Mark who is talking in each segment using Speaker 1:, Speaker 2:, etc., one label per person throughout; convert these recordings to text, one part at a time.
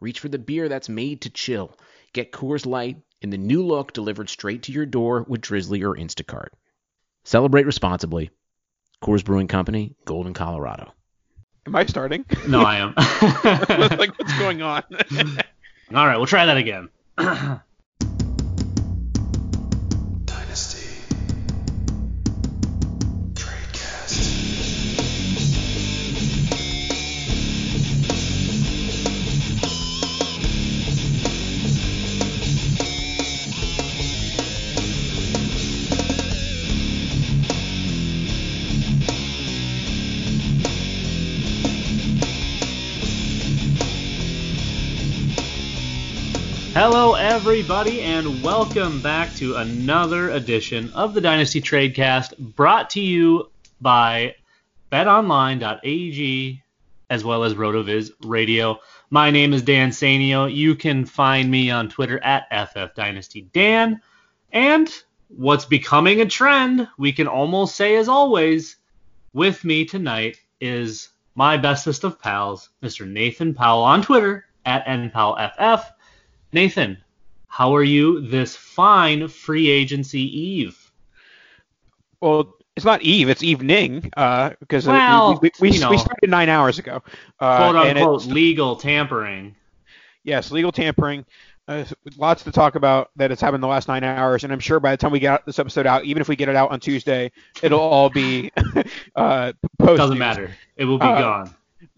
Speaker 1: Reach for the beer that's made to chill. Get Coors Light in the new look delivered straight to your door with Drizzly or Instacart. Celebrate responsibly. Coors Brewing Company, Golden, Colorado.
Speaker 2: Am I starting?
Speaker 3: No, I am.
Speaker 2: like, what's going on?
Speaker 3: All right, we'll try that again. everybody, and welcome back to another edition of the Dynasty Tradecast, brought to you by BetOnline.ag as well as RotoViz Radio. My name is Dan Sainio. You can find me on Twitter at FFDynastyDan. And what's becoming a trend, we can almost say as always, with me tonight is my bestest of pals, Mr. Nathan Powell on Twitter at NPowellFF Nathan, how are you this fine free agency eve?
Speaker 2: Well, it's not eve, it's evening, uh, because
Speaker 3: well,
Speaker 2: we, we, we, we, started nine hours ago.
Speaker 3: Uh, quote unquote legal tampering.
Speaker 2: Yes, legal tampering. Uh, lots to talk about that has happened in the last nine hours, and I'm sure by the time we get this episode out, even if we get it out on Tuesday, it'll all be uh, post.
Speaker 3: Doesn't matter. It will be uh, gone.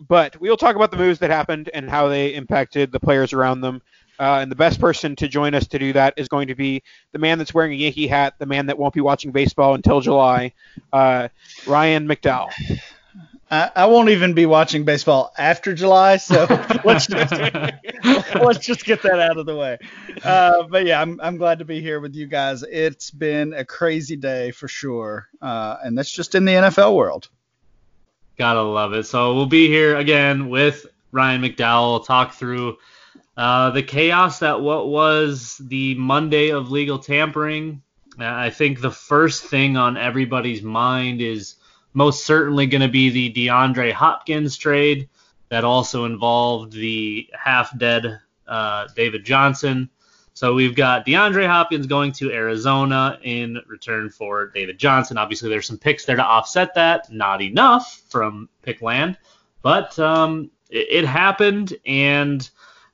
Speaker 2: But we'll talk about the moves that happened and how they impacted the players around them. Uh, and the best person to join us to do that is going to be the man that's wearing a Yankee hat, the man that won't be watching baseball until July, uh, Ryan McDowell.
Speaker 4: I, I, won't even be watching baseball after July, so let's just let's just get that out of the way. Uh, but yeah, I'm I'm glad to be here with you guys. It's been a crazy day for sure, uh, and that's just in the NFL world.
Speaker 3: Gotta love it. So we'll be here again with Ryan McDowell. Talk through uh, the chaos that what was the Monday of legal tampering. Uh, I think the first thing on everybody's mind is most certainly going to be the DeAndre Hopkins trade that also involved the half dead uh, David Johnson. So we've got DeAndre Hopkins going to Arizona in return for David Johnson. Obviously, there's some picks there to offset that. Not enough from pick land, but um, it, it happened, and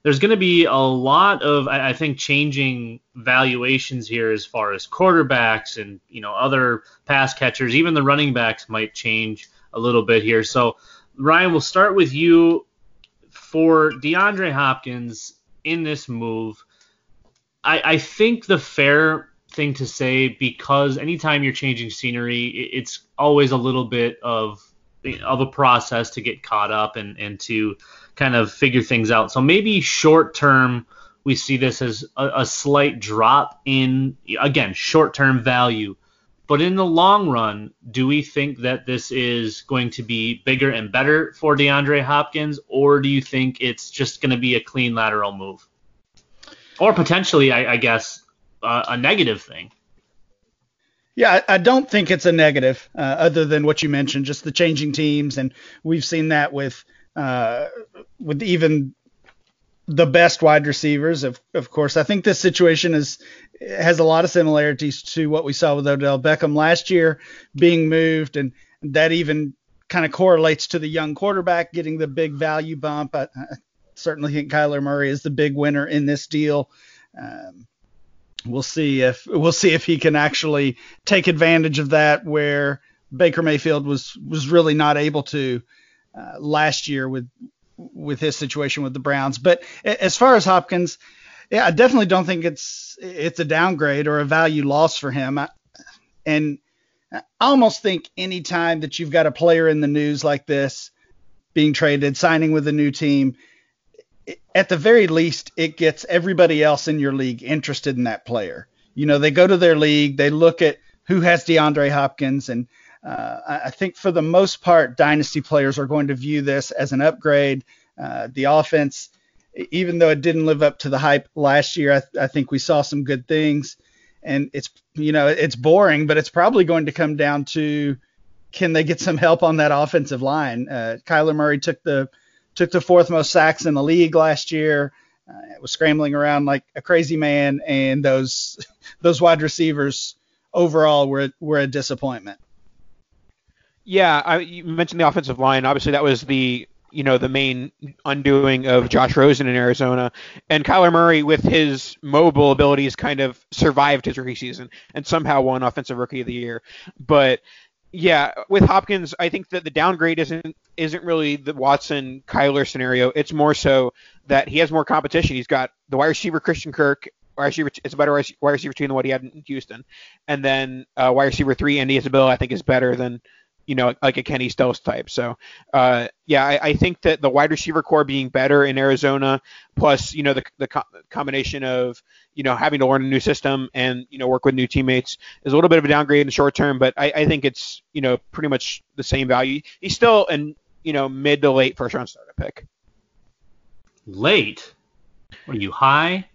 Speaker 3: there's going to be a lot of I, think changing valuations here as far as quarterbacks and you know other pass catchers. Even the running backs might change a little bit here. So ryan we'll start with you. For deandre hopkins in this move i, I think the fair thing to say because anytime you're changing scenery it's always a little bit of of a process to get caught up and and to kind of figure things out. So maybe short term, we see this as a, a slight drop in, again, short term value. But in the long run, do we think that this is going to be bigger and better for DeAndre Hopkins, or do you think it's just going to be a clean lateral move? or potentially, I, I guess, uh, a negative thing.
Speaker 4: Yeah, I, don't think it's a negative, uh, other than what you mentioned, just the changing teams, and we've seen that with uh, with even the best wide receivers. Of of course, I think this situation is has a lot of similarities to what we saw with Odell Beckham last year being moved, and that even kind of correlates to the young quarterback getting the big value bump. I, I certainly think Kyler Murray is the big winner in this deal. Um, we'll see if we'll see if he can actually take advantage of that where Baker Mayfield was was really not able to uh, last year with with his situation with the Browns. But as far as Hopkins, yeah, I definitely don't think it's it's a downgrade or a value loss for him. I, and I almost think any time that you've got a player in the news like this being traded, signing with a new team, at the very least, it gets everybody else in your league interested in that player. You know, they go to their league, they look at who has DeAndre Hopkins, and uh, I think for the most part, dynasty players are going to view this as an upgrade. Uh, the offense, even though it didn't live up to the hype last year, I, I think we saw some good things. And it's you know it's boring, but it's probably going to come down to can they get some help on that offensive line? Uh, Kyler Murray took the took the fourth most sacks in the league last year. Uh, was scrambling around like a crazy man, and those those wide receivers overall were were a disappointment.
Speaker 2: Yeah, I, you mentioned the offensive line. Obviously, that was the you know the main undoing of Josh Rosen in Arizona, and Kyler Murray with his mobile abilities kind of survived his rookie season and somehow won Offensive Rookie of the Year. But yeah, with Hopkins, I think that the downgrade isn't isn't really the Watson Kyler scenario. It's more so that he has more competition. He's got the wide receiver Christian Kirk. Wide receiver, it's a better wide receiver two than what he had in Houston, and then uh, wide receiver three Andy Isabella I think is better than you know, like a Kenny Stills type. So, uh, yeah, I, I, think that the wide receiver core being better in Arizona, plus, you know, the, the co- combination of, you know, having to learn a new system and, you know, work with new teammates is a little bit of a downgrade in the short term, but I, I think it's, you know, pretty much the same value. He's still an, you know, mid to late first round starter pick.
Speaker 3: Late? Are you high?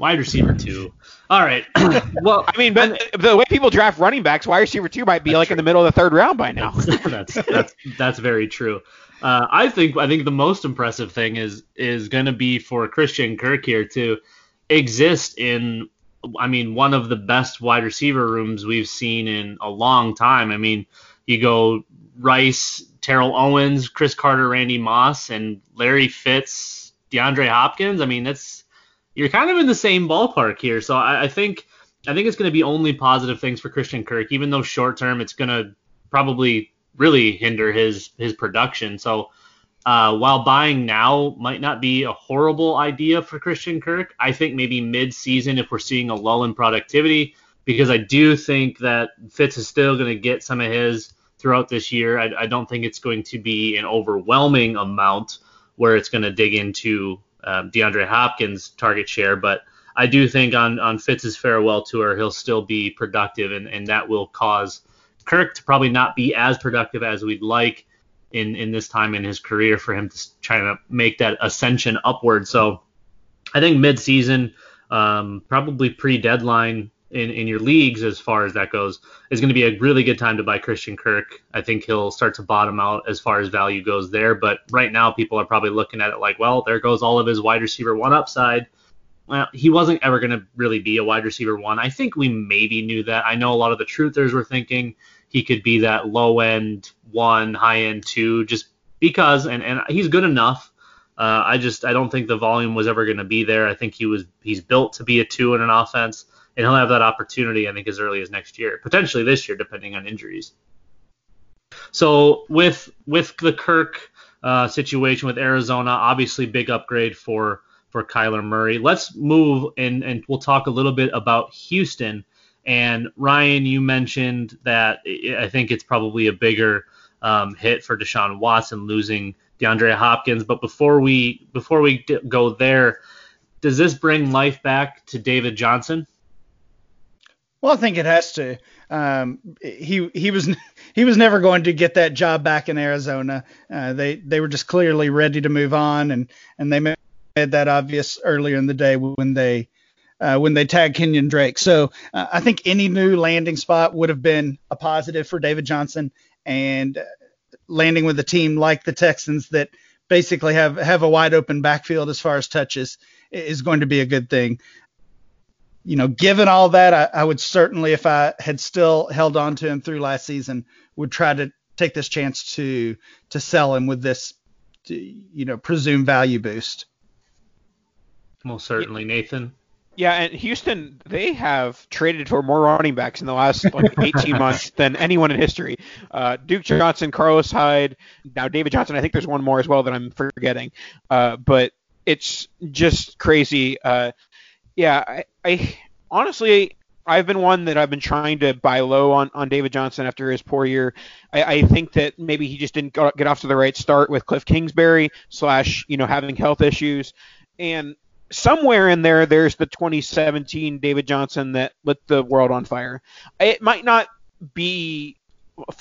Speaker 3: Wide receiver two. All right.
Speaker 2: well, I mean, but the way people draft running backs, wide receiver two might be like true. in the middle of the third round by now.
Speaker 3: that's that's that's very true. Uh, I think I think the most impressive thing is is going to be for Christian Kirk here to exist in. I mean, one of the best wide receiver rooms we've seen in a long time. I mean, you go Rice, Terrell Owens, Cris Carter, Randy Moss, and Larry Fitz, DeAndre Hopkins. I mean, that's you're kind of in the same ballpark here. So I, I think I think it's going to be only positive things for Christian Kirk, even though short term it's going to probably really hinder his his production. So uh, while buying now might not be a horrible idea for Christian Kirk, I think maybe mid season if we're seeing a lull in productivity, because I do think that Fitz is still going to get some of his throughout this year. I, I don't think it's going to be an overwhelming amount where it's going to dig into um, DeAndre Hopkins' target share, but I do think on on Fitz's farewell tour he'll still be productive, and, and that will cause Kirk to probably not be as productive as we'd like in in this time in his career for him to try to make that ascension upward. So I think mid-season, um, probably pre-deadline, in, in your leagues as far as that goes is going to be a really good time to buy Christian Kirk. I think he'll start to bottom out as far as value goes there. But right now, people are probably looking at it like, well, there goes all of his wide receiver one upside. Well, he wasn't ever going to really be a wide receiver one. I think we maybe knew that. I know a lot of the truthers were thinking he could be that low end one, high end two, just because, and, and he's good enough. Uh, I just I don't think the volume was ever going to be there. I think he was he's built to be a two in an offense and he'll have that opportunity, I think, as early as next year, potentially this year, depending on injuries. So with with the Kirk uh, situation with Arizona, obviously big upgrade for for Kyler Murray. Let's move and and we'll talk a little bit about Houston. And Ryan, you mentioned that I think it's probably a bigger um, hit for Deshaun Watson losing DeAndre Hopkins. But before we before we go there, does this bring life back to David Johnson?
Speaker 4: Well, I think it has to. Um, he he was he was never going to get that job back in Arizona. Uh, they they were just clearly ready to move on, and and they made that obvious earlier in the day when they uh, when they tagged Kenyan Drake. So uh, I think any new landing spot would have been a positive for David Johnson, and uh, landing with a team like the Texans that basically have have a wide open backfield as far as touches is going to be a good thing. You know, given all that, I, I would certainly, if I had still held on to him through last season, would try to take this chance to to sell him with this, you know, presumed value boost.
Speaker 3: Most certainly, Nathan.
Speaker 2: Yeah, and Houston, they have traded for more running backs in the last like 18 months than anyone in history. Uh, Duke Johnson, Carlos Hyde, now David Johnson. I think there's one more as well that I'm forgetting. Uh, but it's just crazy. Uh, yeah, I, I honestly, I've been one that I've been trying to buy low on, on David Johnson after his poor year. I, I think that maybe he just didn't get off to the right start with Kliff Kingsbury slash you know having health issues, and somewhere in there, there's the 2017 David Johnson that lit the world on fire. It might not be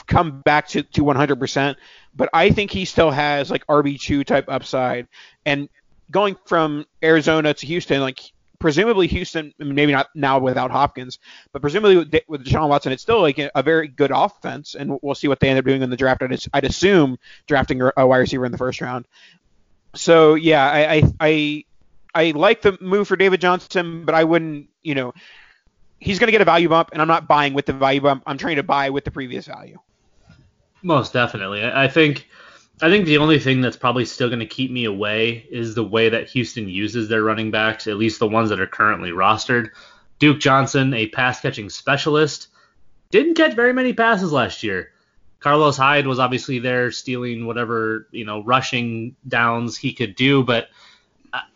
Speaker 2: come back to, to 100%, but I think he still has like RB2 type upside. And going from Arizona to Houston, like presumably Houston, maybe not now without Hopkins, but presumably with, Deshaun Watson, it's still like a, a, very good offense, and we'll see what they end up doing in the draft. I'd, I'd assume drafting a wide receiver in the first round. So yeah, I, I, I I like the move for David Johnson, but I wouldn't, you know, he's going to get a value bump, and I'm not buying with the value bump. I'm trying to buy with the previous value.
Speaker 3: Most definitely. I think I think the only thing that's probably still going to keep me away is the way that Houston uses their running backs, at least the ones that are currently rostered. Duke Johnson, a pass catching specialist, didn't catch very many passes last year. Carlos Hyde was obviously there stealing whatever, you know, rushing downs he could do, but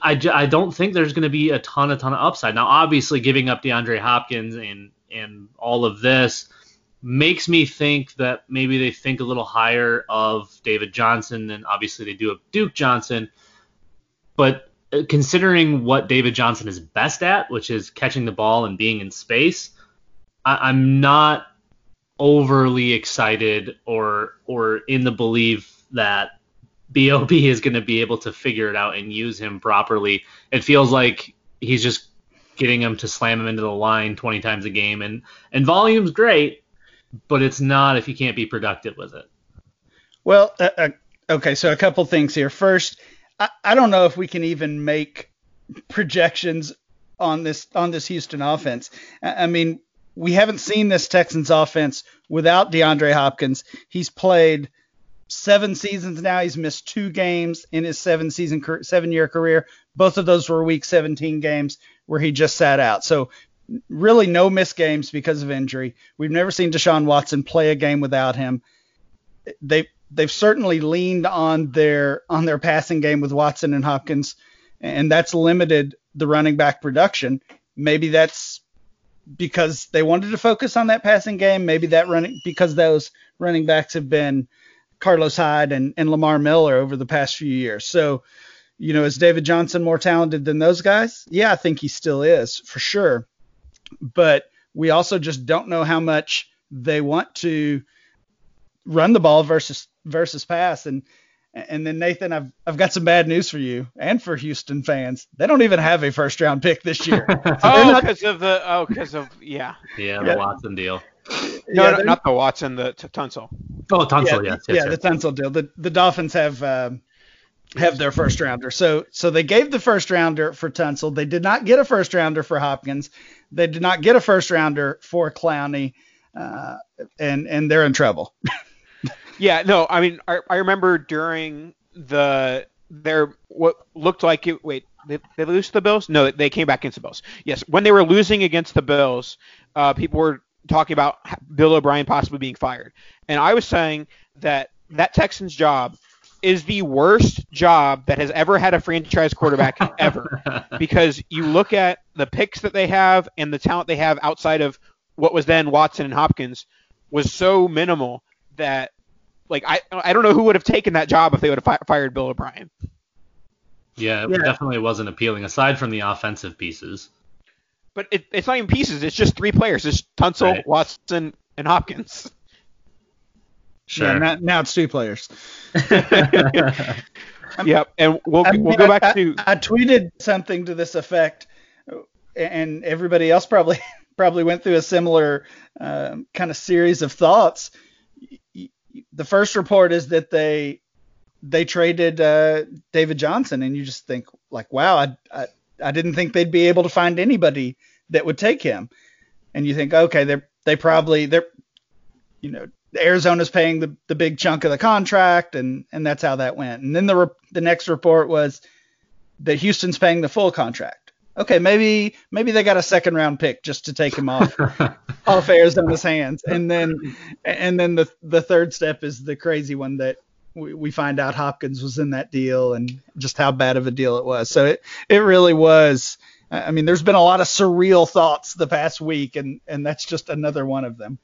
Speaker 3: I, I don't think there's going to be a ton, a ton of upside. Now, obviously, giving up DeAndre Hopkins and and all of this makes me think that maybe they think a little higher of David Johnson than obviously they do of Duke Johnson. But uh, considering what David Johnson is best at, which is catching the ball and being in space, I, I'm not overly excited or or in the belief that Bob is going to be able to figure it out and use him properly. It feels like he's just getting him to slam him into the line 20 times a game, and and volume's great, but it's not if you can't be productive with it.
Speaker 4: Well, uh, uh, okay, so a couple things here. First, I, I don't know if we can even make projections on this on this Houston offense. I, I mean, we haven't seen this Texans offense without DeAndre Hopkins. He's played seven seasons now. He's missed two games in his seven season seven year career. Both of those were week 17 games where he just sat out. So really no missed games because of injury. We've never seen Deshaun Watson play a game without him. They they've certainly leaned on their on their passing game with Watson and Hopkins, and that's limited the running back production. Maybe that's because they wanted to focus on that passing game. Maybe that running because those running backs have been Carlos Hyde and, and Lamar Miller over the past few years. So, you know, is David Johnson more talented than those guys? Yeah, I think he still is for sure. But we also just don't know how much they want to run the ball versus versus pass. And and then Nathan, I've I've got some bad news for you and for Houston fans. They don't even have a first round pick this year.
Speaker 2: So oh, because of the oh, because of yeah.
Speaker 3: Yeah, the yeah. Watson deal.
Speaker 2: No, yeah, not the Watson, the t- Tunsil.
Speaker 3: Oh, Tunsil, yeah, yes,
Speaker 4: yes, yeah, yes. the Tunsil deal. The the Dolphins have uh, have their first rounder. So so they gave the first rounder for Tunsil. They did not get a first rounder for Hopkins. They did not get a first rounder for Clowney, uh, and and they're in trouble.
Speaker 2: yeah, no, I mean I, I remember during the their what looked like it. Wait, they, they lose the Bills? No, they came back against the Bills. Yes, when they were losing against the Bills, uh, people were talking about Bill O'Brien possibly being fired. And I was saying that that Texans job is the worst job that has ever had a franchise quarterback ever. Because you look at the picks that they have and the talent they have outside of what was then Watson and Hopkins was so minimal that like I I don't know who would have taken that job if they would have fi- fired Bill O'Brien.
Speaker 3: Yeah, it yeah. definitely wasn't appealing aside from the offensive pieces.
Speaker 2: But it, it's not even pieces. It's just three players. It's Tunsil, right. Watson, and
Speaker 4: Hopkins. Sure. Yeah, now, now it's two players.
Speaker 2: Yep, and we'll
Speaker 4: I
Speaker 2: we'll
Speaker 4: mean,
Speaker 2: go
Speaker 4: I-
Speaker 2: back to
Speaker 4: I, I tweeted something to this effect, and everybody else probably probably went through a similar um, kind of series of thoughts. The first report is that they they traded uh, David Johnson, and you just think like, wow, I, I I didn't think they'd be able to find anybody that would take him. And you think, okay, they're they probably they're you know Arizona's paying the, the big chunk of the contract, and and that's how that went. And then the re- the next report was that Houston's paying the full contract. Okay, maybe maybe they got a second round pick just to take him off off Arizona's hands. And then and then the the third step is the crazy one that we, we find out Hopkins was in that deal and just how bad of a deal it was. So it it really was. I mean, there's been a lot of surreal thoughts the past week, and and that's just another one of them.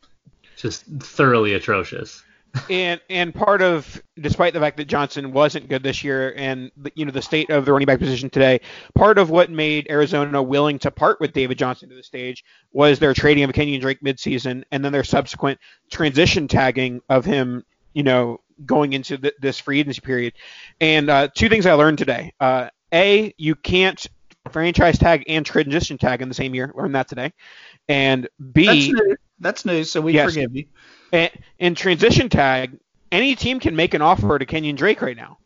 Speaker 3: Just thoroughly atrocious.
Speaker 2: and and part of despite the fact that Johnson wasn't good this year and the- you know the state of the running back position today, part of what made Arizona willing to part with David Johnson to the stage was their trading of Kenyan Drake midseason and then their subsequent transition tagging of him, you know, going into th- this free agency period. And uh, two things I learned today: uh, a, you can't franchise tag and transition tag in the same year. Learned that today. And B,
Speaker 4: That's new. That's new, so we
Speaker 2: Yes.
Speaker 4: forgive you.
Speaker 2: and, and transition tag, any team can make an offer to Kenyan Drake right now.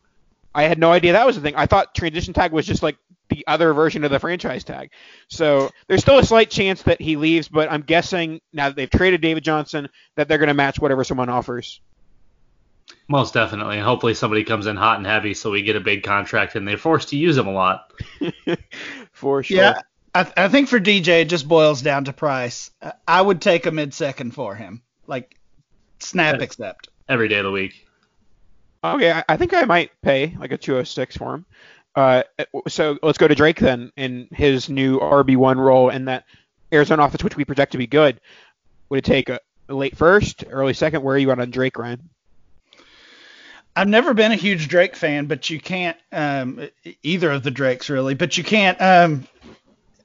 Speaker 2: I had no idea that was the thing. I thought transition tag was just like the other version of the franchise tag. So there's still a slight chance that he leaves, but I'm guessing now that they've traded David Johnson that they're going to match whatever someone offers.
Speaker 3: Most definitely. And hopefully somebody comes in hot and heavy so we get a big contract and they're forced to use him a lot.
Speaker 2: For sure.
Speaker 4: Yeah, I, I think for DJ it just boils down to price. Uh, I would take a mid second for him, like snap
Speaker 3: Okay.
Speaker 4: accept.
Speaker 3: Every day of the week.
Speaker 2: Okay, I, I think I might pay like a 206 for him. Uh, so let's go to Drake then in his new RB1 role in that Arizona offense, which we project to be good. Would it take a, a late first, early second? Where are you at on Drake, Ryan?
Speaker 4: I've never been a huge Drake fan, but you can't um, either of the Drakes really, but you can't um,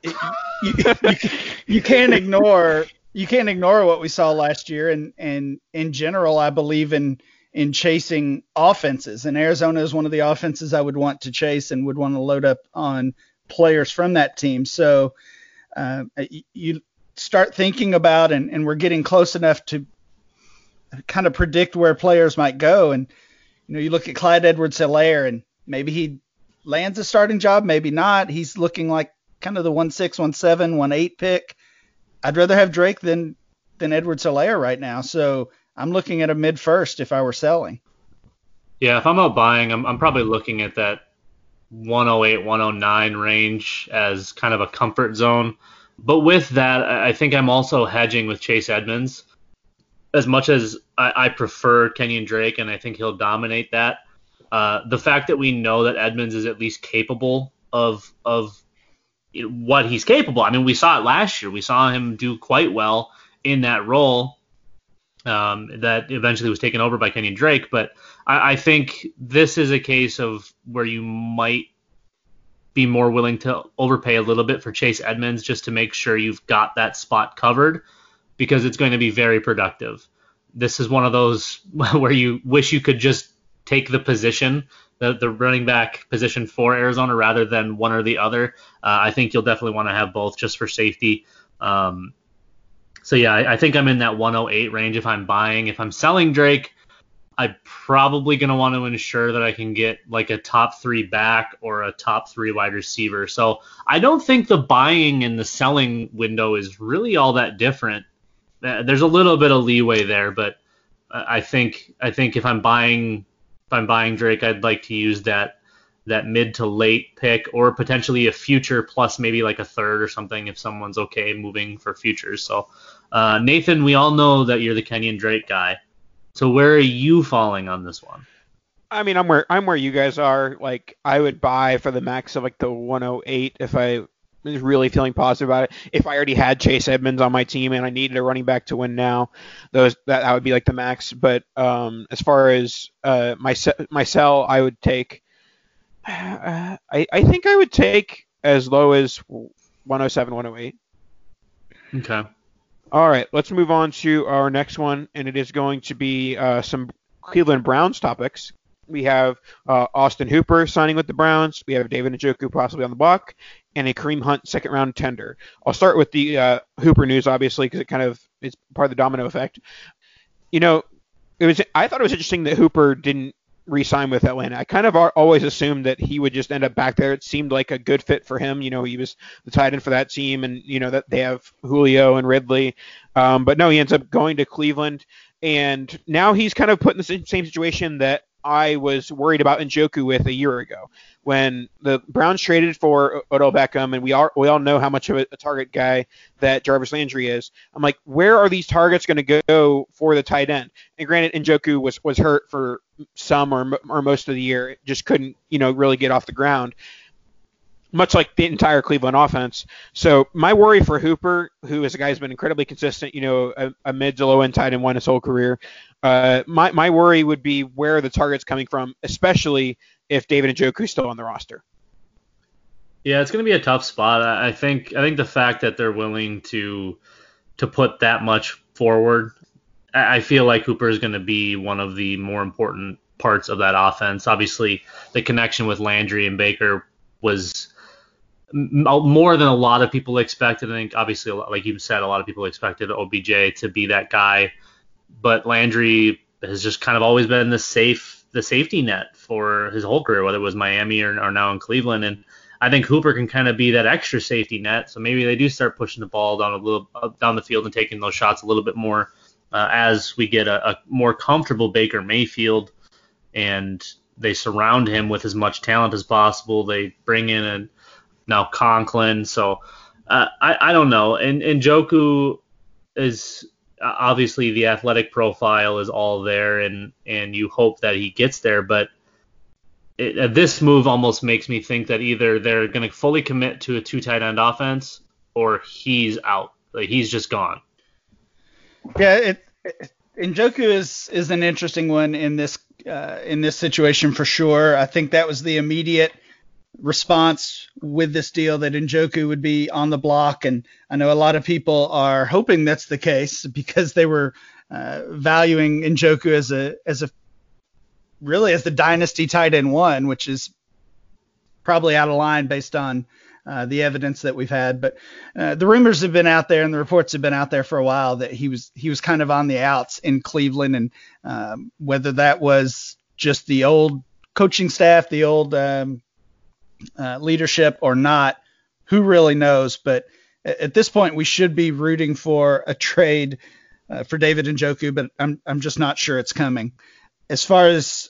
Speaker 4: you, you, you can't ignore you can't ignore what we saw last year, and and in general, I believe in in chasing offenses, and Arizona is one of the offenses I would want to chase and would want to load up on players from that team. So uh, you- you start thinking about, and, and we're getting close enough to kind of predict where players might go, and you know, you look at Clyde Edwards Helaire and maybe he lands a starting job, maybe not. He's looking like kind of the one six, one seven, one eight pick. I'd rather have Drake than than Edwards Helaire right now. So I'm looking at a mid first if I were selling.
Speaker 3: Yeah, if I'm out buying, I'm, I'm probably looking at that 108, 109 range as kind of a comfort zone. But with that, I I think I'm also hedging with Chase Edmonds. As much as I, I prefer Kenyan Drake, and I think he'll dominate that, uh, the fact that we know that Edmonds is at least capable of of what he's capable. I mean, we saw it last year. We saw him do quite well in that role um, that eventually was taken over by Kenyan Drake. But I, I think this is a case of where you might be more willing to overpay a little bit for Chase Edmonds just to make sure you've got that spot covered because it's going to be very productive. This is one of those where you wish you could just take the position, the, the running back position for Arizona rather than one or the other. Uh, I think you'll definitely want to have both just for safety. Um, so yeah, I, I think I'm in that 108 range if I'm buying. If I'm selling Drake, I'm probably going to want to ensure that I can get like a top three back or a top three wide receiver. So I don't think the buying and the selling window is really all that different. Uh, There's a little bit of leeway there, but uh, I think I think if I'm buying if I'm buying Drake, I'd like to use that that mid to late pick or potentially a future plus maybe like a third or something if someone's okay moving for futures. So uh, Nathan, we all know that you're the Kenyan Drake guy. So where are you falling on this one?
Speaker 2: I mean, I'm where I'm where you guys are. Like, I would buy for the max of like the 108 if I was really feeling positive about it. If I already had Chase Edmonds on my team and I needed a running back to win now, those that, that would be like the max. But um, as far as uh, my my sell, I would take. Uh, I I think I would take as low as 107, 108.
Speaker 3: Okay.
Speaker 2: All right, let's move on to our next one, and it is going to be uh, some Cleveland Browns topics. We have uh, Austin Hooper signing with the Browns. We have David Njoku possibly on the block, and a Kareem Hunt second round tender. I'll start with the uh, Hooper news, obviously, because it kind of is part of the domino effect. You know, it was I thought it was interesting that Hooper didn't re-sign with Atlanta. I kind of always assumed that he would just end up back there. It seemed like a good fit for him. You know, he was the tight end for that team, and you know that they have Julio and Ridley. Um, but no, he ends up going to Cleveland, and now he's kind of put in the same situation that I was worried about Njoku with a year ago when the Browns traded for Odell Beckham, and we all we all know how much of a, a target guy that Jarvis Landry is. I'm like, where are these targets going to go for the tight end? And granted, Njoku was was hurt for some or or most of the year, just couldn't you know really get off the ground much like the entire Cleveland offense. So my worry for Hooper, who is a guy who's been incredibly consistent, you know, a, a mid to low end tight end one his whole career. Uh, my my worry would be where the target's coming from, especially if David Njoku is still on the roster.
Speaker 3: Yeah, it's going to be a tough spot. I think I think the fact that they're willing to to put that much forward, I feel like Hooper is going to be one of the more important parts of that offense. Obviously, the connection with Landry and Baker was more than a lot of people expected. I think obviously, like you said, a lot of people expected OBJ to be that guy, but Landry has just kind of always been the safe, the safety net for his whole career, whether it was Miami or, or now in Cleveland. And I think Hooper can kind of be that extra safety net. So maybe they do start pushing the ball down a little down the field and taking those shots a little bit more uh, as we get a, a more comfortable Baker Mayfield and they surround him with as much talent as possible. They bring in a now Conklin. So uh, I I don't know. And and Njoku is obviously the athletic profile is all there, and and you hope that he gets there, but. It, uh, this move almost makes me think that either they're going to fully commit to a two tight end offense or he's out. Like he's just gone.
Speaker 4: Yeah, it, it Njoku is is an interesting one in this uh, in this situation for sure. I think that was the immediate response with this deal that Njoku would be on the block, and I know a lot of people are hoping that's the case because they were uh, valuing Njoku as a as a really as the dynasty tight end one, which is probably out of line based on uh, the evidence that we've had. But uh, the rumors have been out there and the reports have been out there for a while that he was he was kind of on the outs in Cleveland, and um, whether that was just the old coaching staff, the old um, uh, leadership or not, who really knows? But at this point, we should be rooting for a trade uh, for David Njoku, but I'm I'm just not sure it's coming. As far as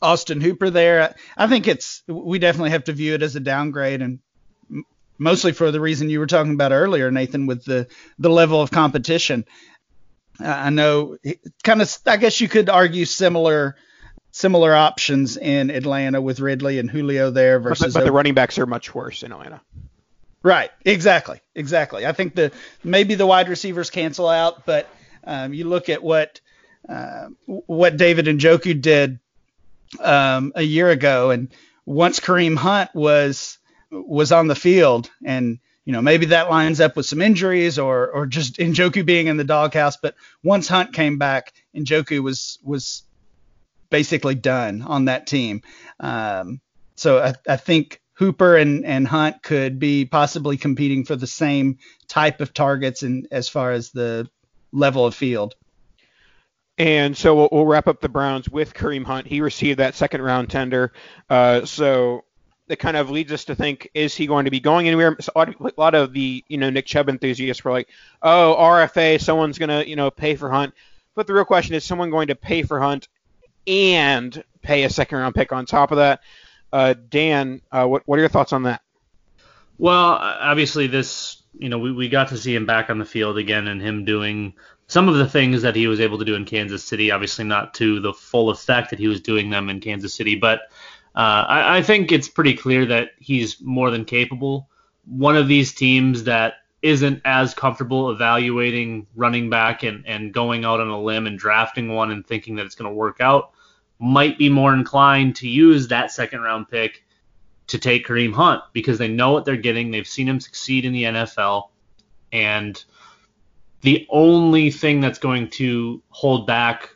Speaker 4: Austin Hooper there, I think it's we definitely have to view it as a downgrade, and mostly for the reason you were talking about earlier, Nathan, with the the level of competition. I know, kind of, I guess you could argue similar similar options in Atlanta with Ridley and Julio there versus.
Speaker 2: But, but the running backs are much worse in Atlanta.
Speaker 4: Right. Exactly. Exactly. I think the maybe the wide receivers cancel out, but um, you look at what uh, what David Njoku did um, a year ago, and once Kareem Hunt was was on the field, and you know maybe that lines up with some injuries or or just Njoku being in the doghouse, but once Hunt came back, Njoku was was basically done on that team. Um, so I, I think Hooper and, and Hunt could be possibly competing for the same type of targets and as far as the level of field.
Speaker 2: And so we'll, we'll, wrap up the Browns with Kareem Hunt. He received that second round tender. Uh, so that kind of leads us to think: Is he going to be going anywhere? So a lot of the you know Nick Chubb enthusiasts were like, "Oh, RFA, someone's to you know pay for Hunt." But the real question is: Someone going to pay for Hunt and pay a second round pick on top of that. Uh, Dan, uh, what what are your thoughts on that?
Speaker 3: Well, obviously this, you know, we, we got to see him back on the field again and him doing some of the things that he was able to do in Kansas City. Obviously not to the full effect that he was doing them in Kansas City, but uh, I, I think it's pretty clear that he's more than capable. One of these teams that isn't as comfortable evaluating running back and, and going out on a limb and drafting one and thinking that it's going to work out might be more inclined to use that second round pick to take Kareem Hunt because they know what they're getting. They've seen him succeed in the NFL. And the only thing that's going to hold back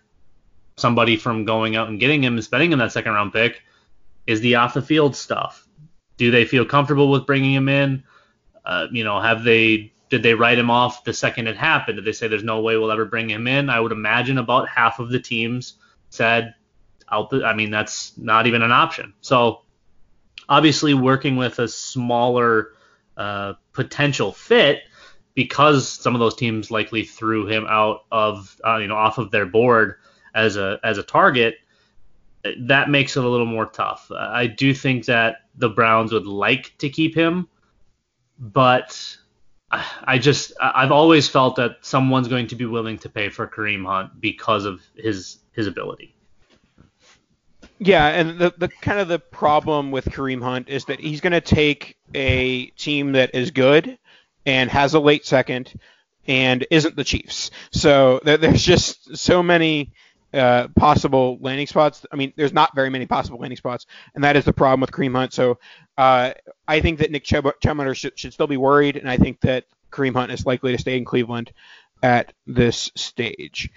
Speaker 3: somebody from going out and getting him and spending him that second round pick is the off the field stuff. Do they feel comfortable with bringing him in? Uh, you know, have they did they write him off the second it happened? Did they say there's no way we'll ever bring him in? I would imagine about half of the teams said out the, I mean that's not even an option. So obviously working with a smaller uh, potential fit because some of those teams likely threw him out of uh, you know off of their board as a as a target that makes it a little more tough. I do think that the Browns would like to keep him, but I just I've always felt that someone's going to be willing to pay for Kareem Hunt because of his his ability.
Speaker 2: Yeah, and the, the kind of the problem with Kareem Hunt is that he's going to take a team that is good and has a late second and isn't the Chiefs. So there's just so many uh, possible landing spots. I mean, there's not very many possible landing spots, and that is the problem with Kareem Hunt. So uh, I think that Nick Chummer should, should still be worried, and I think that Kareem Hunt is likely to stay in Cleveland at this stage.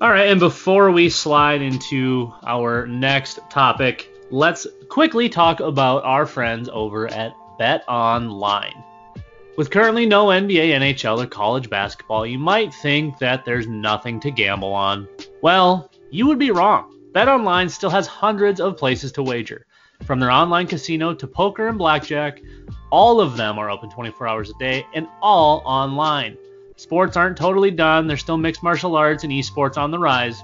Speaker 3: All right, and before we slide into our next topic, let's quickly talk about our friends over at Bet Online. With currently no NBA, NHL, or college basketball, you might think that there's nothing to gamble on. Well, you would be wrong. BetOnline still has hundreds of places to wager. From their online casino to poker and blackjack, all of them are open 24 hours a day and all online. Sports aren't totally done, there's still mixed martial arts and esports on the rise.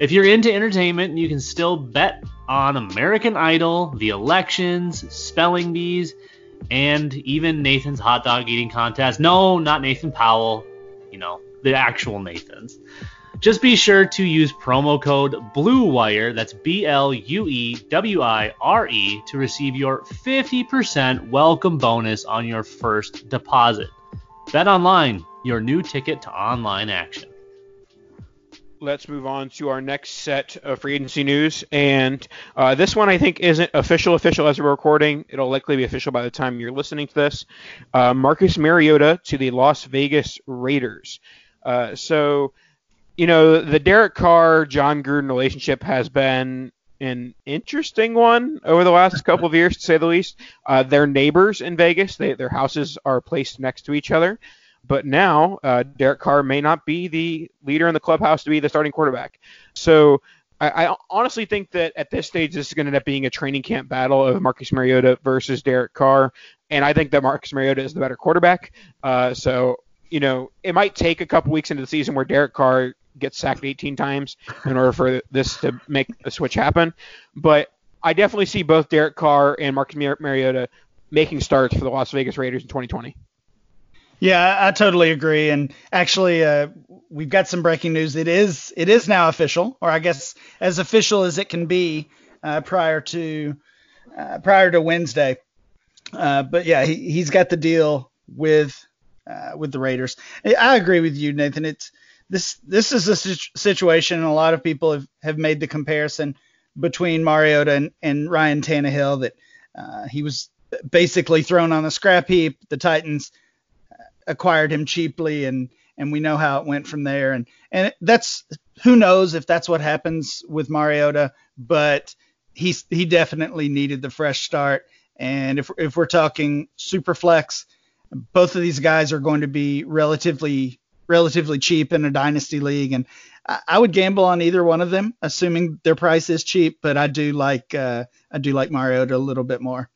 Speaker 3: If you're into entertainment, you can still bet on American Idol, the elections, spelling bees, and even Nathan's hot dog eating contest. No, not Nathan Powell, you know, the actual Nathan's. Just be sure to use promo code BLUEWIRE, that's B L U E W I R E, to receive your 50% welcome bonus on your first deposit. Bet online, your new ticket to online action
Speaker 2: let's move on to our next set of free agency news. And uh, this one I think isn't official official as we're recording. It'll likely be official by the time you're listening to this. Uh, Marcus Mariota to the Las Vegas Raiders. Uh, so, you know, the Derek Carr John Gruden relationship has been an interesting one over the last couple of years, to say the least. Uh, they're neighbors in Vegas. They, their houses are placed next to each other. But now uh, Derek Carr may not be the leader in the clubhouse to be the starting quarterback. So I, I, honestly think that at this stage this is going to end up being a training camp battle of Marcus Mariota versus Derek Carr, and I think that Marcus Mariota is the better quarterback. Uh, so you know it might take a couple weeks into the season where Derek Carr gets sacked 18 times in order for this to make a switch happen, but I definitely see both Derek Carr and Marcus Mariota making starts for the Las Vegas Raiders in 2020.
Speaker 4: Yeah, I totally agree. And actually, uh, we've got some breaking news. It is it is now official, or I guess as official as it can be uh, prior to uh, prior to Wednesday. Uh, but yeah, he, he's got the deal with uh, with the Raiders. I agree with you, Nathan. It's this this is a situation, and a lot of people have, have made the comparison between Mariota and, and Ryan Tannehill that uh, he was basically thrown on the scrap heap. The Titans acquired him cheaply and and we know how it went from there. And and that's who knows if that's what happens with Mariota but he's he definitely needed the fresh start. And if if we're talking super flex both of these guys are going to be relatively relatively cheap in a dynasty league. And I, would gamble on either one of them assuming their price is cheap but I do like uh, I do like Mariota a little bit more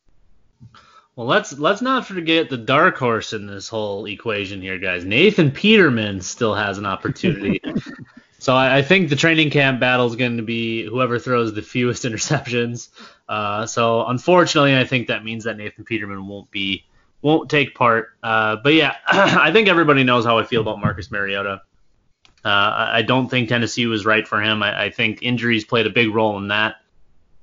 Speaker 3: well, let's let's not forget the dark horse in this whole equation here, guys. Nathan Peterman still has an opportunity. so I, I, think the training camp battle is going to be whoever throws the fewest interceptions. Uh, so unfortunately, I think that means that Nathan Peterman won't be won't take part. Uh, but yeah, I think everybody knows how I feel about Marcus Mariota. Uh, I don't think Tennessee was right for him. I, I think injuries played a big role in that.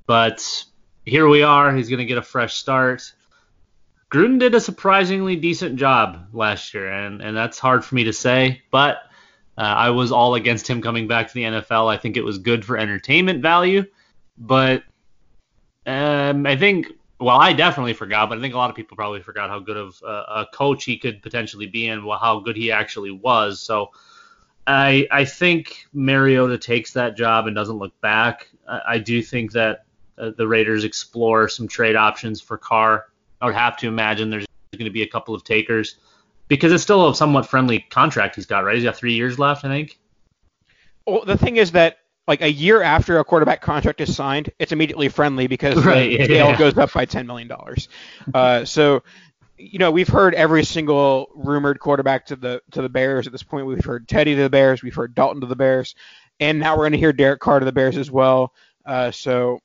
Speaker 3: But here we are. He's going to get a fresh start. Gruden did a surprisingly decent job last year, and, and that's hard for me to say, but uh, I was all against him coming back to the NFL. I think it was good for entertainment value, but um, I think, well, I definitely forgot, but I think a lot of people probably forgot how good of uh, a coach he could potentially be and how good he actually was. So I I think Mariota takes that job and doesn't look back. I, I do think that uh, the Raiders explore some trade options for Carr. I would have to imagine there's going to be a couple of takers because it's still a somewhat friendly contract he's got, right? He's got three years left, I think.
Speaker 2: Well, the thing is that like a year after a quarterback contract is signed, it's immediately friendly because right, the yeah, scale yeah. goes up by ten million dollars. Uh, so, you know, we've heard every single rumored quarterback to the to the Bears at this point. We've heard Teddy to the Bears, we've heard Dalton to the Bears, and now we're going to hear Derek Carr to the Bears as well. Uh, so,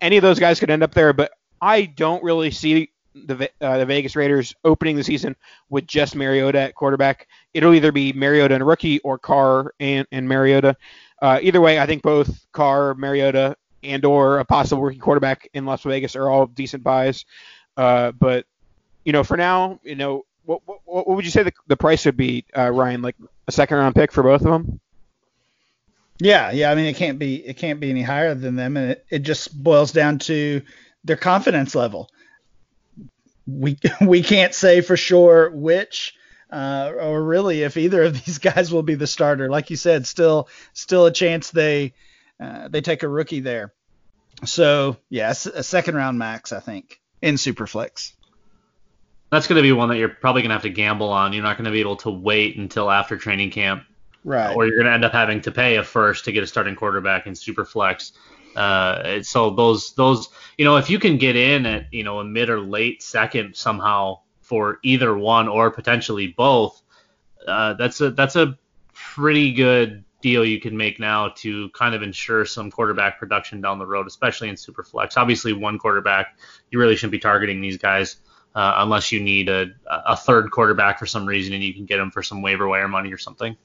Speaker 2: any of those guys could end up there, but I don't really see the uh, the Vegas Raiders opening the season with just Mariota at quarterback. It'll either be Mariota and rookie or Carr and, and Mariota. Uh, either way, I think both Carr, Mariota, and or a possible rookie quarterback in Las Vegas are all decent buys. Uh, but you know, for now, you know, what what, what would you say the, the price would be, uh, Ryan? Like a second round pick for both of them?
Speaker 4: Yeah, yeah. I mean, it can't be it can't be any higher than them, and it, it just boils down to their confidence level. We we can't say for sure which uh, or really if either of these guys will be the starter. Like you said, still still a chance they uh, they take a rookie there. So yeah, a second round max I think in Superflex.
Speaker 3: That's going to be one that you're probably going to have to gamble on. You're not going to be able to wait until after training camp,
Speaker 4: right?
Speaker 3: Or you're going to end up having to pay a first to get a starting quarterback in Superflex. Uh, so those those you know if you can get in at you know a mid or late second somehow for either one or potentially both, uh, that's a that's a pretty good deal you can make now to kind of ensure some quarterback production down the road, especially in super flex. Obviously, one quarterback, you really shouldn't be targeting these guys uh, unless you need a, a third quarterback for some reason and you can get them for some waiver wire money or something.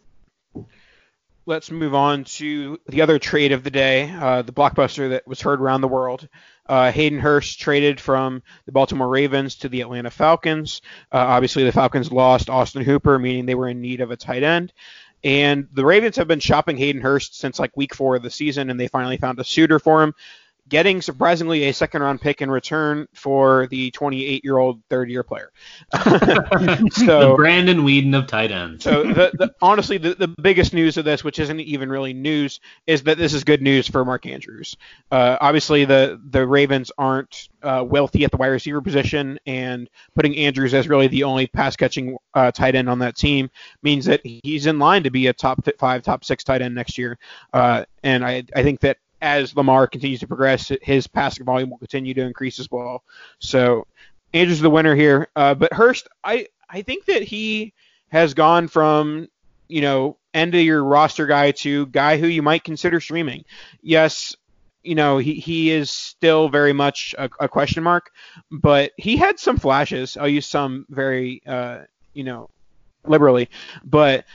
Speaker 2: Let's move on to the other trade of the day, uh, the blockbuster that was heard around the world. Uh, Hayden Hurst traded from the Baltimore Ravens to the Atlanta Falcons. Uh, obviously, the Falcons lost Austin Hooper, meaning they were in need of a tight end. And the Ravens have been shopping Hayden Hurst since like week four of the season, and they finally found a suitor for him getting surprisingly a second round pick in return for the 28 year old third year player. so
Speaker 3: the Brandon Weeden of tight ends.
Speaker 2: so the, the, honestly, the, the biggest news of this, which isn't even really news, is that this is good news for Mark Andrews. Uh, obviously, the the Ravens aren't uh, wealthy at the wide receiver position, and putting Andrews as really the only pass catching uh, tight end on that team means that he's in line to be a top five, top six tight end next year. Uh, and I, I think that as Lamar continues to progress, his passing volume will continue to increase as well. So Andrews the winner here. Uh, but Hurst, I I think that he has gone from you know end of your roster guy to guy who you might consider streaming. Yes, you know he he is still very much a, a question mark, but he had some flashes. I'll use some very uh, you know liberally, but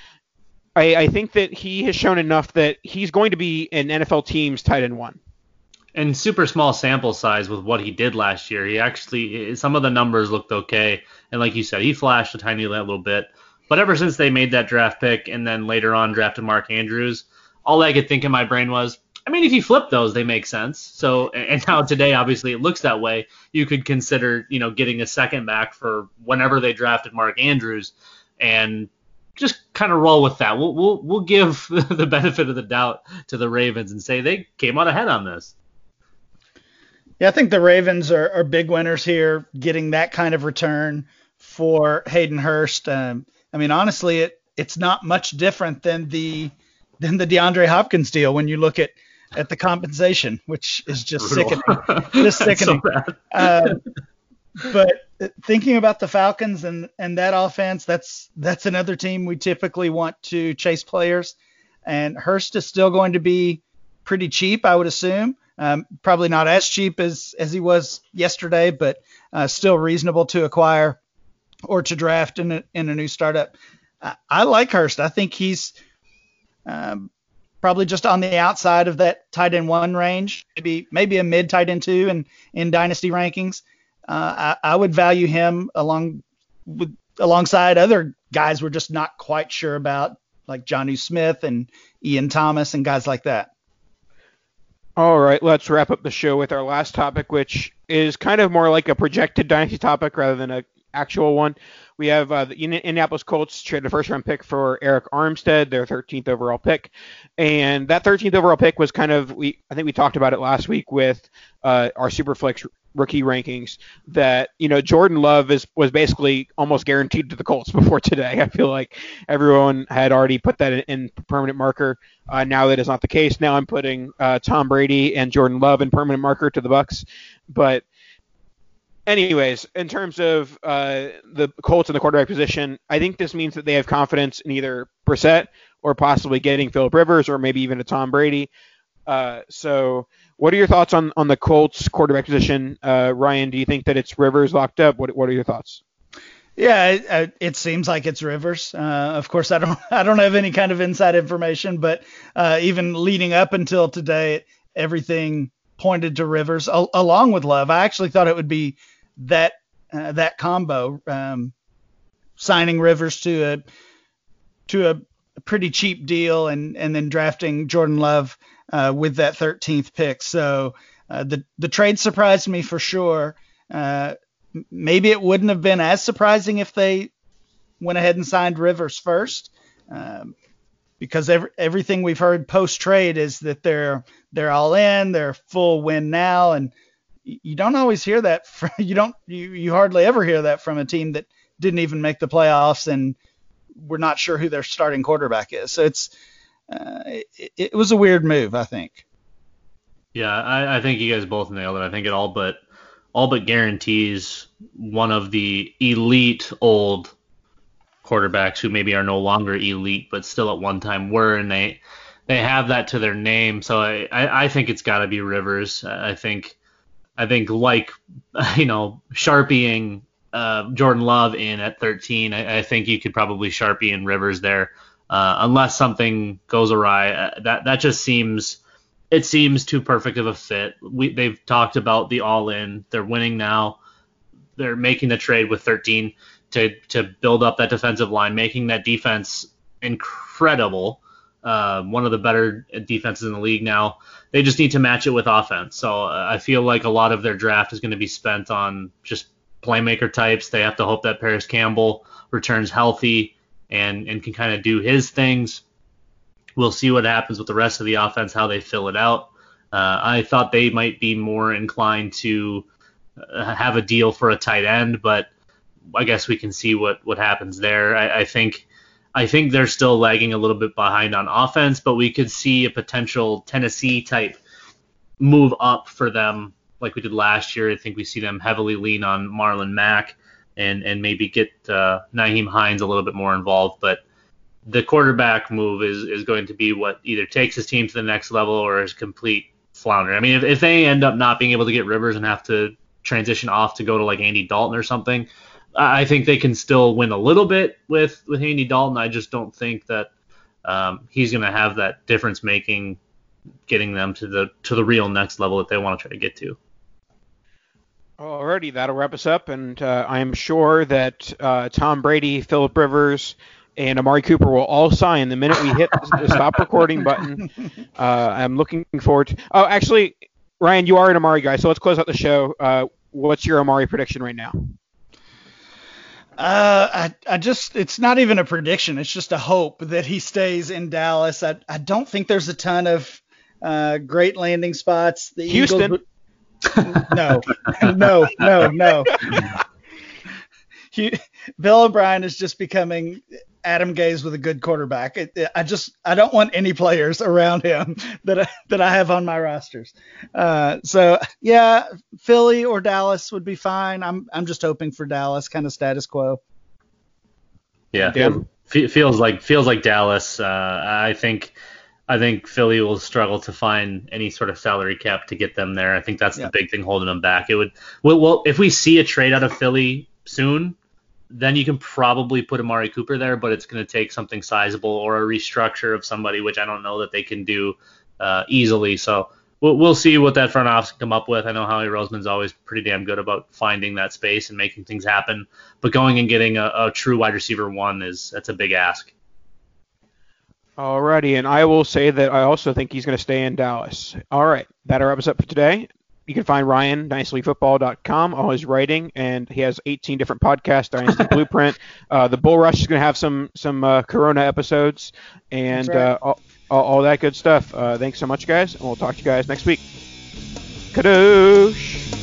Speaker 2: I, I think that he has shown enough that he's going to be an NFL team's tight end one.
Speaker 3: And super small sample size with what he did last year. He actually some of the numbers looked okay, and like you said, he flashed a tiny little bit. But ever since they made that draft pick and then later on drafted Mark Andrews, all I could think in my brain was, I mean, if you flip those, they make sense. So, and now today, obviously, it looks that way. You could consider, you know, getting a second back for whenever they drafted Mark Andrews, and just kind of roll with that. We'll we'll we'll give the benefit of the doubt to the Ravens and say they came out ahead on this.
Speaker 4: Yeah, I think the Ravens are, are big winners here, getting that kind of return for Hayden Hurst. Um, I mean, honestly, it it's not much different than the than the DeAndre Hopkins deal when you look at at the compensation, which is just Brutal. sickening, just sickening. so uh, but thinking about the Falcons and and that offense, that's that's another team we typically want to chase players. And Hurst is still going to be pretty cheap, I would assume. Um, probably not as cheap as as he was yesterday, but uh, still reasonable to acquire or to draft in a, in a new startup. I, I like Hurst. I think he's um, probably just on the outside of that tight end one range, maybe maybe a mid tight end two in in dynasty rankings uh, I, I, would value him along with alongside other guys we're just not quite sure about, like Jonnu Smith and Ian Thomas and guys like that.
Speaker 2: All right, let's wrap up the show with our last topic, which is kind of more like a projected dynasty topic rather than a actual one. We have uh, the Indianapolis Colts traded a first round pick for Arik Armstead, their 13th overall pick, and that 13th overall pick was kind of we I think we talked about it last week with uh, our Superflex rookie rankings that you know Jordan Love is was basically almost guaranteed to the Colts before today. I feel like everyone had already put that in, in permanent marker. Uh, now that is not the case. Now I'm putting uh, Tom Brady and Jordan Love in permanent marker to the Bucs, but anyways, in terms of uh, the Colts in the quarterback position, I think this means that they have confidence in either Brissett or possibly getting Philip Rivers or maybe even a Tom Brady. Uh, so, what are your thoughts on, on the Colts quarterback position, uh, Ryan? Do you think that it's Rivers locked up? What What are your thoughts?
Speaker 4: Yeah, it, it seems like it's Rivers. Uh, of course, I don't I don't have any kind of inside information, but uh, even leading up until today, everything pointed to Rivers al- along with Love. I actually thought it would be that uh, that combo, um, signing Rivers to a to a pretty cheap deal and and then drafting Jordan Love uh, with that 13th pick. So uh, the the trade surprised me for sure. Uh, maybe it wouldn't have been as surprising if they went ahead and signed Rivers first. Um, because every, everything we've heard post trade is that they're they're all in, they're full win now, and you don't always hear that. From, you don't you, you hardly ever hear that from a team that didn't even make the playoffs and we're not sure who their starting quarterback is. So it's uh, it, it, was a weird move, I think.
Speaker 3: Yeah, I, I, think you guys both nailed it. I think it all but all but guarantees one of the elite old quarterbacks who maybe are no longer elite but still at one time were, and they they have that to their name. So I I, I think it's got to be Rivers. I think I think like you know sharpieing uh, Jordan Love in at 13, I, I, think you could probably sharpie in Rivers there, uh, unless something goes awry. Uh, that that just seems it seems too perfect of a fit. We they've talked about the all in. They're winning now. They're making the trade with 13 to to build up that defensive line, making that defense incredible. Uh, one of the better defenses in the league now they just need to match it with offense. So uh, I feel like a lot of their draft is going to be spent on just playmaker types. They have to hope that Parris Campbell returns healthy and and can kind of do his things. We'll see what happens with the rest of the offense, how they fill it out. Uh, I thought they might be more inclined to uh, have a deal for a tight end, but I guess we can see what what happens there. I, I think I think they're still lagging a little bit behind on offense, but we could see a potential Tennessee type move up for them like we did last year. I think we see them heavily lean on Marlon Mack and and maybe get uh, Nyheim Hines a little bit more involved. But the quarterback move is is going to be what either takes his team to the next level or is complete flounder. I mean, if, if they end up not being able to get Rivers and have to transition off to go to like Andy Dalton or something, I think they can still win a little bit with with Andy Dalton. I just don't think that um, he's going to have that difference making, getting them to the to the real next level that they want to try to get to.
Speaker 2: Alrighty, that'll wrap us up, and uh, I'm sure that uh, Tom Brady, Philip Rivers, and Amari Cooper will all sign the minute we hit the stop recording button. Uh, I'm looking forward to. Oh, actually, Ryan, you are an Amari guy, so let's close out the show. Uh, what's your Amari prediction right now?
Speaker 4: Uh, I, I just, it's not even a prediction. It's just a hope that he stays in Dallas. I, I don't think there's a ton of uh, great landing spots.
Speaker 2: The Houston.
Speaker 4: Eagles, no, no, no, no. Bill O'Brien is just becoming Adam Gase with a good quarterback. It, it, I just I don't want any players around him that I, that I have on my rosters. Uh, so yeah, Philly or Dallas would be fine. I'm I'm just hoping for Dallas, kind of status quo.
Speaker 3: Yeah, feels like feels like Dallas. Uh, I think I think Philly will struggle to find any sort of salary cap to get them there. I think that's yeah. the big thing holding them back. It would well, well if we see a trade out of Philly soon, then you can probably put Amari Cooper there, but it's going to take something sizable or a restructure of somebody, which I don't know that they can do uh, easily. So we'll, we'll see what that front office can come up with. I know Howie Roseman's always pretty damn good about finding that space and making things happen, but going and getting a, a true wide receiver one is that's a big ask.
Speaker 2: Alrighty, and I will say that I also think he's going to stay in Dallas. All right, that wraps up for today. you can find Ryan dynastyfootball.com, all his writing, and he has 18 different podcasts. Dynasty Blueprint. Uh, the Bull Rush is going to have some some uh, Corona episodes and
Speaker 4: right.
Speaker 2: uh, all, all, all that good stuff. Uh, thanks so much, guys, and we'll talk to you guys next week. Kadoosh.